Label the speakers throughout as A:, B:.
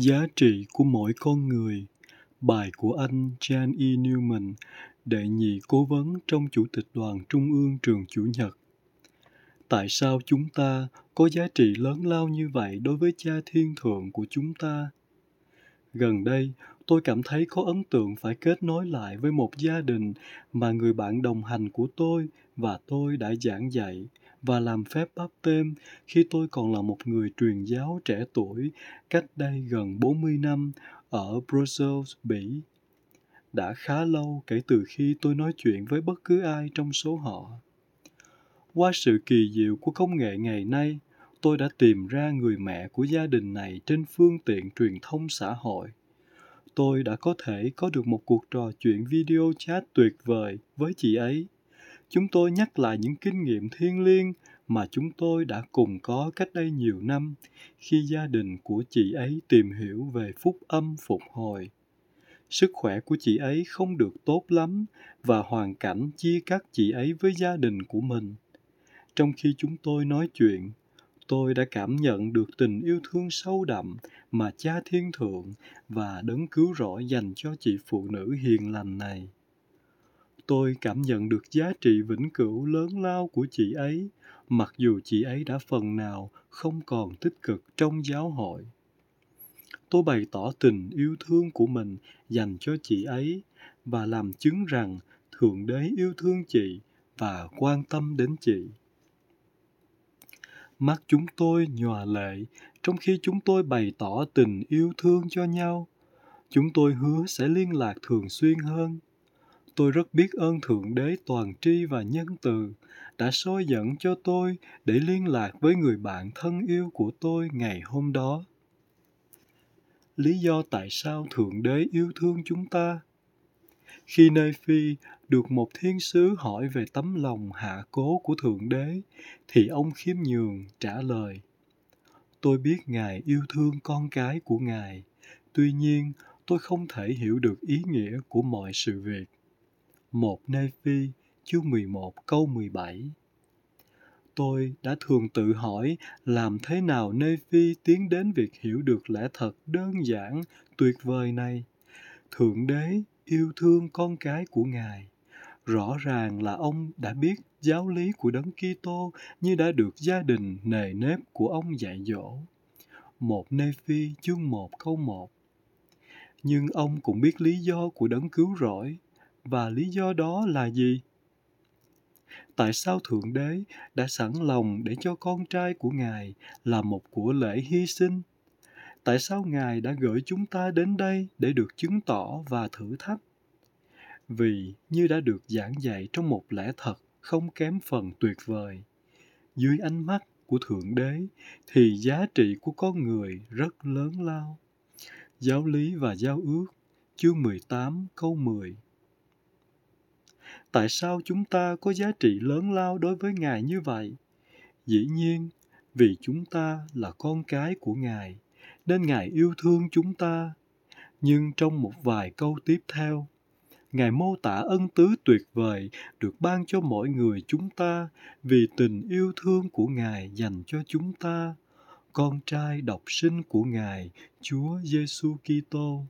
A: Giá trị của mỗi con người Bài của anh Jan E. Newman, đệ nhị cố vấn trong Chủ tịch Đoàn Trung ương Trường Chủ nhật. Tại sao chúng ta có giá trị lớn lao như vậy đối với cha thiên thượng của chúng ta? Gần đây, tôi cảm thấy có ấn tượng phải kết nối lại với một gia đình mà người bạn đồng hành của tôi và tôi đã giảng dạy và làm phép báp têm khi tôi còn là một người truyền giáo trẻ tuổi cách đây gần 40 năm ở Brussels, Bỉ. Đã khá lâu kể từ khi tôi nói chuyện với bất cứ ai trong số họ. Qua sự kỳ diệu của công nghệ ngày nay, tôi đã tìm ra người mẹ của gia đình này trên phương tiện truyền thông xã hội. Tôi đã có thể có được một cuộc trò chuyện video chat tuyệt vời với chị ấy. Chúng tôi nhắc lại những kinh nghiệm thiêng liêng mà chúng tôi đã cùng có cách đây nhiều năm khi gia đình của chị ấy tìm hiểu về phúc âm phục hồi. Sức khỏe của chị ấy không được tốt lắm và hoàn cảnh chia cắt chị ấy với gia đình của mình. Trong khi chúng tôi nói chuyện, tôi đã cảm nhận được tình yêu thương sâu đậm mà cha thiên thượng và đấng cứu rỗi dành cho chị phụ nữ hiền lành này. Tôi cảm nhận được giá trị vĩnh cửu lớn lao của chị ấy, mặc dù chị ấy đã phần nào không còn tích cực trong giáo hội. Tôi bày tỏ tình yêu thương của mình dành cho chị ấy và làm chứng rằng Thượng Đế yêu thương chị và quan tâm đến chị. Mắt chúng tôi nhòa lệ trong khi chúng tôi bày tỏ tình yêu thương cho nhau. Chúng tôi hứa sẽ liên lạc thường xuyên hơn. Tôi rất biết ơn Thượng Đế toàn tri và nhân từ đã soi dẫn cho tôi để liên lạc với người bạn thân yêu của tôi ngày hôm đó. Lý do tại sao Thượng Đế yêu thương chúng ta? Khi Nơi Phi được một thiên sứ hỏi về tấm lòng hạ cố của Thượng Đế, thì ông khiêm nhường trả lời. Tôi biết Ngài yêu thương con cái của Ngài, tuy nhiên tôi không thể hiểu được ý nghĩa của mọi sự việc. Một Nê Phi chương 11 câu 17 Tôi đã thường tự hỏi làm thế nào Nê Phi tiến đến việc hiểu được lẽ thật đơn giản, tuyệt vời này. Thượng Đế yêu thương con cái của Ngài. Rõ ràng là ông đã biết giáo lý của Đấng Kitô như đã được gia đình nề nếp của ông dạy dỗ. Một Nê Phi chương 1 câu 1 Nhưng ông cũng biết lý do của Đấng cứu rỗi. Và lý do đó là gì? tại sao Thượng Đế đã sẵn lòng để cho con trai của Ngài là một của lễ hy sinh? Tại sao Ngài đã gửi chúng ta đến đây để được chứng tỏ và thử thách? Vì như đã được giảng dạy trong một lẽ thật không kém phần tuyệt vời, dưới ánh mắt của Thượng Đế thì giá trị của con người rất lớn lao. Giáo lý và giao ước, chương 18 câu 10 tại sao chúng ta có giá trị lớn lao đối với ngài như vậy? Dĩ nhiên, vì chúng ta là con cái của ngài, nên ngài yêu thương chúng ta. Nhưng trong một vài câu tiếp theo, ngài mô tả ân tứ tuyệt vời được ban cho mỗi người chúng ta vì tình yêu thương của ngài dành cho chúng ta, con trai độc sinh của ngài, chúa giêsu kitô.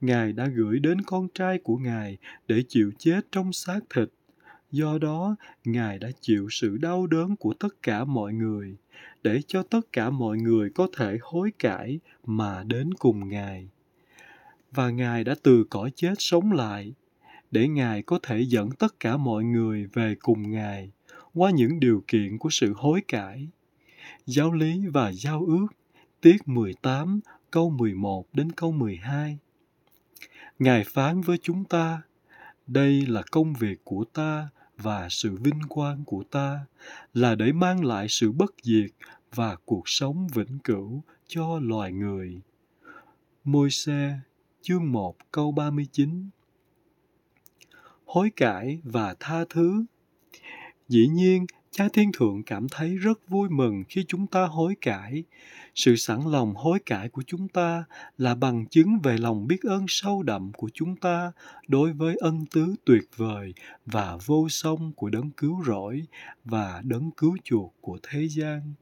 A: Ngài đã gửi đến con trai của Ngài để chịu chết trong xác thịt. Do đó, Ngài đã chịu sự đau đớn của tất cả mọi người, để cho tất cả mọi người có thể hối cải mà đến cùng Ngài. Và Ngài đã từ cõi chết sống lại, để Ngài có thể dẫn tất cả mọi người về cùng Ngài qua những điều kiện của sự hối cải. Giáo lý và giao ước, tiết 18, câu 11 đến câu 12. Ngài phán với chúng ta, đây là công việc của ta và sự vinh quang của ta là để mang lại sự bất diệt và cuộc sống vĩnh cửu cho loài người. Môi xe, chương 1 câu 39 Hối cải và tha thứ Dĩ nhiên, Cha Thiên Thượng cảm thấy rất vui mừng khi chúng ta hối cải. Sự sẵn lòng hối cải của chúng ta là bằng chứng về lòng biết ơn sâu đậm của chúng ta đối với ân tứ tuyệt vời và vô song của đấng cứu rỗi và đấng cứu chuộc của thế gian.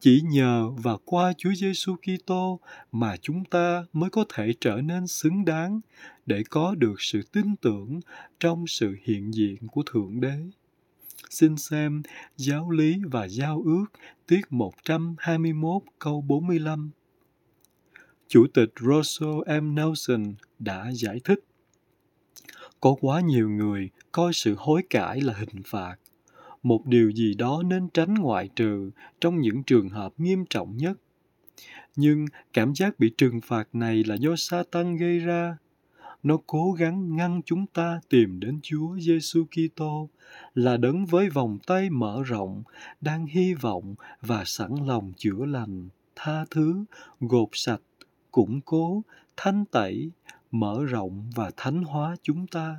A: Chỉ nhờ và qua Chúa Giêsu Kitô mà chúng ta mới có thể trở nên xứng đáng để có được sự tin tưởng trong sự hiện diện của Thượng Đế. Xin xem Giáo lý và Giao ước, tiết 121 câu 45. Chủ tịch Russell M. Nelson đã giải thích, có quá nhiều người coi sự hối cải là hình phạt một điều gì đó nên tránh ngoại trừ trong những trường hợp nghiêm trọng nhất nhưng cảm giác bị trừng phạt này là do Satan gây ra. Nó cố gắng ngăn chúng ta tìm đến Chúa Giêsu Kitô là đấng với vòng tay mở rộng, đang hy vọng và sẵn lòng chữa lành, tha thứ, gột sạch, củng cố, thanh tẩy, mở rộng và thánh hóa chúng ta.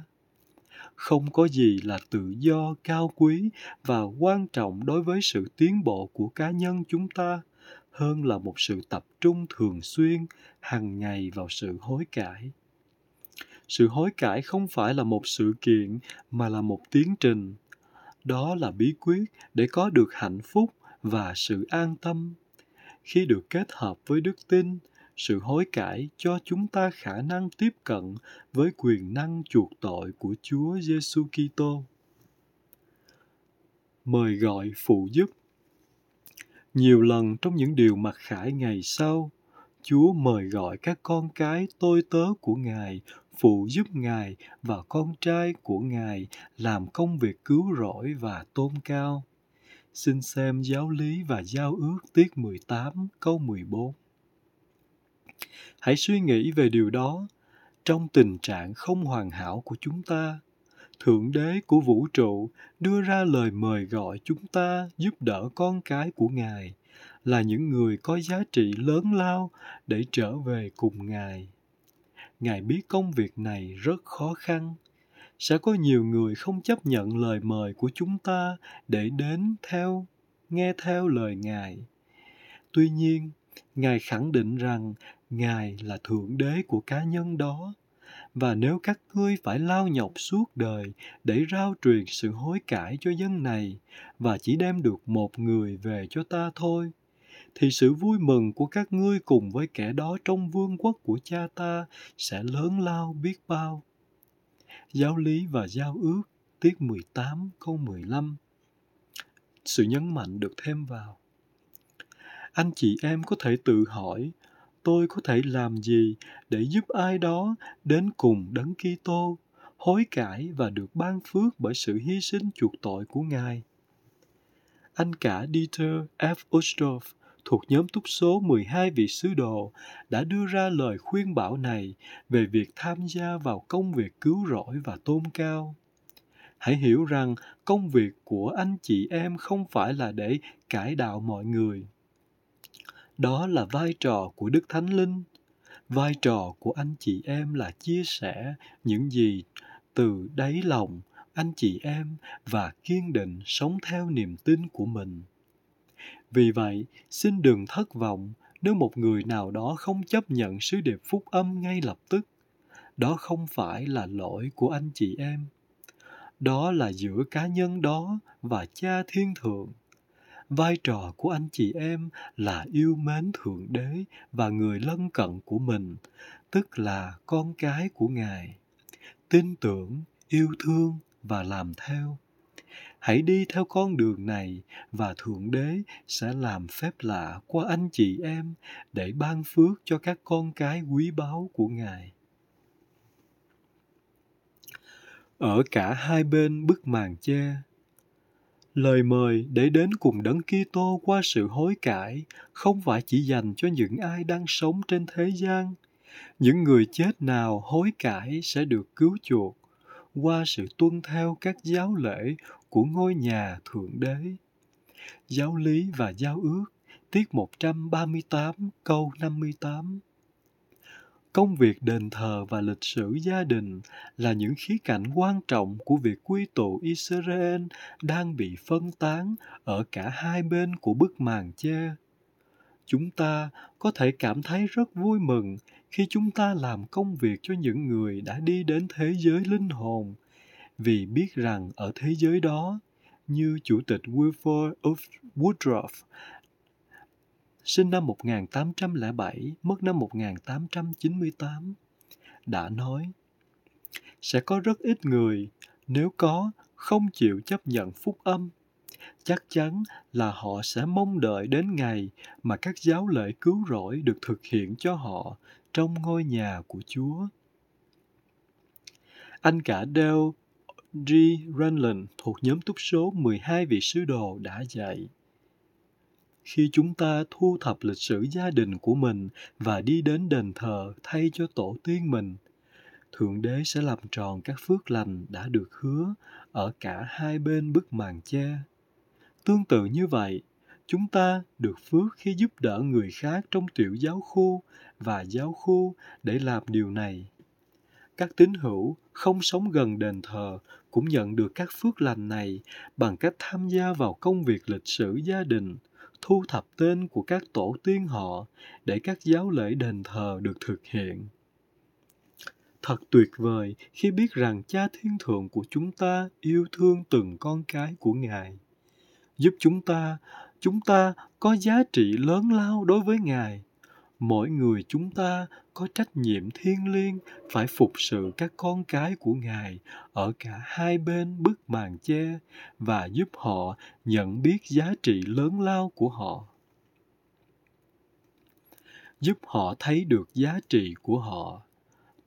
A: Không có gì là tự do cao quý và quan trọng đối với sự tiến bộ của cá nhân chúng ta hơn là một sự tập trung thường xuyên hàng ngày vào sự hối cải sự hối cải không phải là một sự kiện mà là một tiến trình. Đó là bí quyết để có được hạnh phúc và sự an tâm. Khi được kết hợp với đức tin sự hối cải cho chúng ta khả năng tiếp cận với quyền năng chuộc tội của Chúa Giêsu Kitô. Mời gọi phụ giúp. Nhiều lần trong những điều mặc khải ngày sau, Chúa mời gọi các con cái tôi tớ của Ngài phụ giúp Ngài và con trai của Ngài làm công việc cứu rỗi và tôn cao. Xin xem giáo lý và giao ước tiết 18 câu 14. Hãy suy nghĩ về điều đó. Trong tình trạng không hoàn hảo của chúng ta, Thượng Đế của vũ trụ đưa ra lời mời gọi chúng ta giúp đỡ con cái của Ngài là những người có giá trị lớn lao để trở về cùng Ngài. Ngài biết công việc này rất khó khăn. Sẽ có nhiều người không chấp nhận lời mời của chúng ta để đến theo, nghe theo lời Ngài. Tuy nhiên, Ngài khẳng định rằng Ngài là Thượng Đế của cá nhân đó. Và nếu các ngươi phải lao nhọc suốt đời để rao truyền sự hối cải cho dân này và chỉ đem được một người về cho ta thôi, thì sự vui mừng của các ngươi cùng với kẻ đó trong vương quốc của cha ta sẽ lớn lao biết bao. Giáo lý và giao ước tiết 18 câu 15 Sự nhấn mạnh được thêm vào. Anh chị em có thể tự hỏi tôi có thể làm gì để giúp ai đó đến cùng đấng Kitô, hối cải và được ban phước bởi sự hy sinh chuộc tội của Ngài. Anh cả Dieter F. Ostroff thuộc nhóm túc số 12 vị sứ đồ, đã đưa ra lời khuyên bảo này về việc tham gia vào công việc cứu rỗi và tôn cao. Hãy hiểu rằng công việc của anh chị em không phải là để cải đạo mọi người đó là vai trò của Đức Thánh Linh. Vai trò của anh chị em là chia sẻ những gì từ đáy lòng anh chị em và kiên định sống theo niềm tin của mình. Vì vậy, xin đừng thất vọng nếu một người nào đó không chấp nhận sứ điệp phúc âm ngay lập tức. Đó không phải là lỗi của anh chị em. Đó là giữa cá nhân đó và cha thiên thượng vai trò của anh chị em là yêu mến thượng đế và người lân cận của mình tức là con cái của ngài tin tưởng yêu thương và làm theo hãy đi theo con đường này, và thượng đế sẽ làm phép lạ qua anh chị em để ban phước cho các con cái quý báu của ngài ở cả hai bên bức màn che, Lời mời để đến cùng Đấng Kitô qua sự hối cải không phải chỉ dành cho những ai đang sống trên thế gian. Những người chết nào hối cải sẽ được cứu chuộc qua sự tuân theo các giáo lễ của ngôi nhà Thượng Đế. Giáo lý và giao ước, tiết 138 câu 58 công việc đền thờ và lịch sử gia đình là những khía cạnh quan trọng của việc quy tụ Israel đang bị phân tán ở cả hai bên của bức màn che. Chúng ta có thể cảm thấy rất vui mừng khi chúng ta làm công việc cho những người đã đi đến thế giới linh hồn, vì biết rằng ở thế giới đó, như Chủ tịch Wilford Woodruff sinh năm 1807, mất năm 1898, đã nói sẽ có rất ít người, nếu có, không chịu chấp nhận phúc âm. Chắc chắn là họ sẽ mong đợi đến ngày mà các giáo lễ cứu rỗi được thực hiện cho họ trong ngôi nhà của Chúa. Anh cả Dale G. Renlund thuộc nhóm túc số 12 vị sứ đồ đã dạy. Khi chúng ta thu thập lịch sử gia đình của mình và đi đến đền thờ thay cho tổ tiên mình, Thượng Đế sẽ làm tròn các phước lành đã được hứa ở cả hai bên bức màn che. Tương tự như vậy, chúng ta được phước khi giúp đỡ người khác trong tiểu giáo khu và giáo khu để làm điều này. Các tín hữu không sống gần đền thờ cũng nhận được các phước lành này bằng cách tham gia vào công việc lịch sử gia đình, thu thập tên của các tổ tiên họ để các giáo lễ đền thờ được thực hiện. Thật tuyệt vời khi biết rằng Cha Thiên Thượng của chúng ta yêu thương từng con cái của Ngài. Giúp chúng ta, chúng ta có giá trị lớn lao đối với Ngài. Mỗi người chúng ta có trách nhiệm thiêng liêng phải phục sự các con cái của Ngài ở cả hai bên bức màn che và giúp họ nhận biết giá trị lớn lao của họ. Giúp họ thấy được giá trị của họ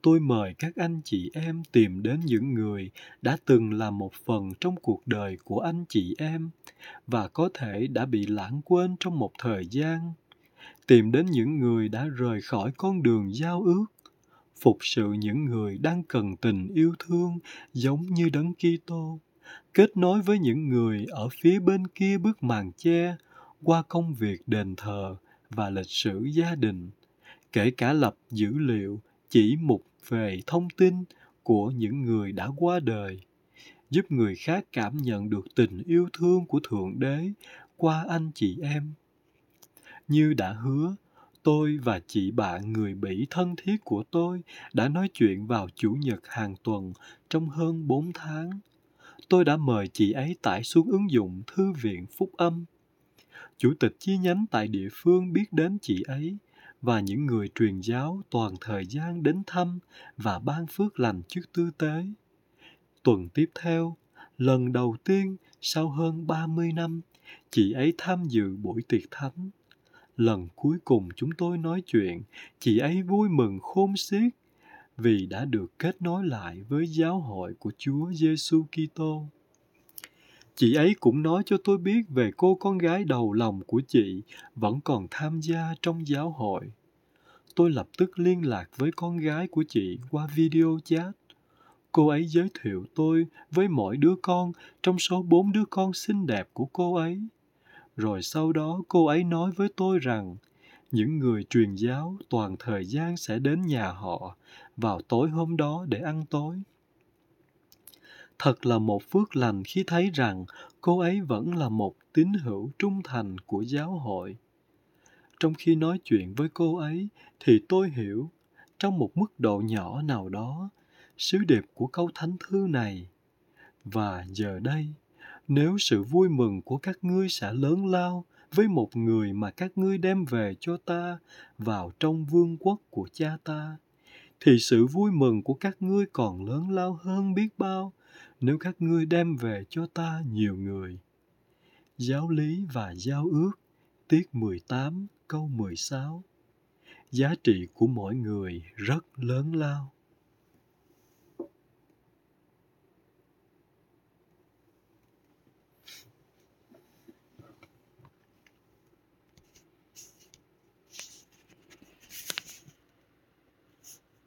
A: tôi mời các anh chị em tìm đến những người đã từng là một phần trong cuộc đời của anh chị em và có thể đã bị lãng quên trong một thời gian. Tìm đến những người đã rời khỏi con đường giao ước, phục sự những người đang cần tình yêu thương giống như đấng Kitô, kết nối với những người ở phía bên kia bức màn che qua công việc đền thờ và lịch sử gia đình, kể cả lập dữ liệu chỉ mục về thông tin của những người đã qua đời, giúp người khác cảm nhận được tình yêu thương của thượng đế qua anh chị em. Như đã hứa, tôi và chị bạn người bỉ thân thiết của tôi đã nói chuyện vào chủ nhật hàng tuần trong hơn bốn tháng. Tôi đã mời chị ấy tải xuống ứng dụng thư viện phúc âm. Chủ tịch chi nhánh tại địa phương biết đến chị ấy và những người truyền giáo toàn thời gian đến thăm và ban phước lành trước tư tế. Tuần tiếp theo, lần đầu tiên sau hơn 30 năm, chị ấy tham dự buổi tiệc thánh. Lần cuối cùng chúng tôi nói chuyện, chị ấy vui mừng khôn xiết vì đã được kết nối lại với giáo hội của Chúa Giêsu Kitô. Chị ấy cũng nói cho tôi biết về cô con gái đầu lòng của chị vẫn còn tham gia trong giáo hội. Tôi lập tức liên lạc với con gái của chị qua video chat. Cô ấy giới thiệu tôi với mỗi đứa con trong số bốn đứa con xinh đẹp của cô ấy. Rồi sau đó cô ấy nói với tôi rằng những người truyền giáo toàn thời gian sẽ đến nhà họ vào tối hôm đó để ăn tối. Thật là một phước lành khi thấy rằng cô ấy vẫn là một tín hữu trung thành của giáo hội. Trong khi nói chuyện với cô ấy thì tôi hiểu, trong một mức độ nhỏ nào đó, sứ điệp của câu thánh thư này. Và giờ đây, nếu sự vui mừng của các ngươi sẽ lớn lao với một người mà các ngươi đem về cho ta vào trong vương quốc của cha ta, thì sự vui mừng của các ngươi còn lớn lao hơn biết bao nếu các ngươi đem về cho ta nhiều người. Giáo lý và giao ước, tiết 18, câu 16. Giá trị của mỗi người rất lớn lao.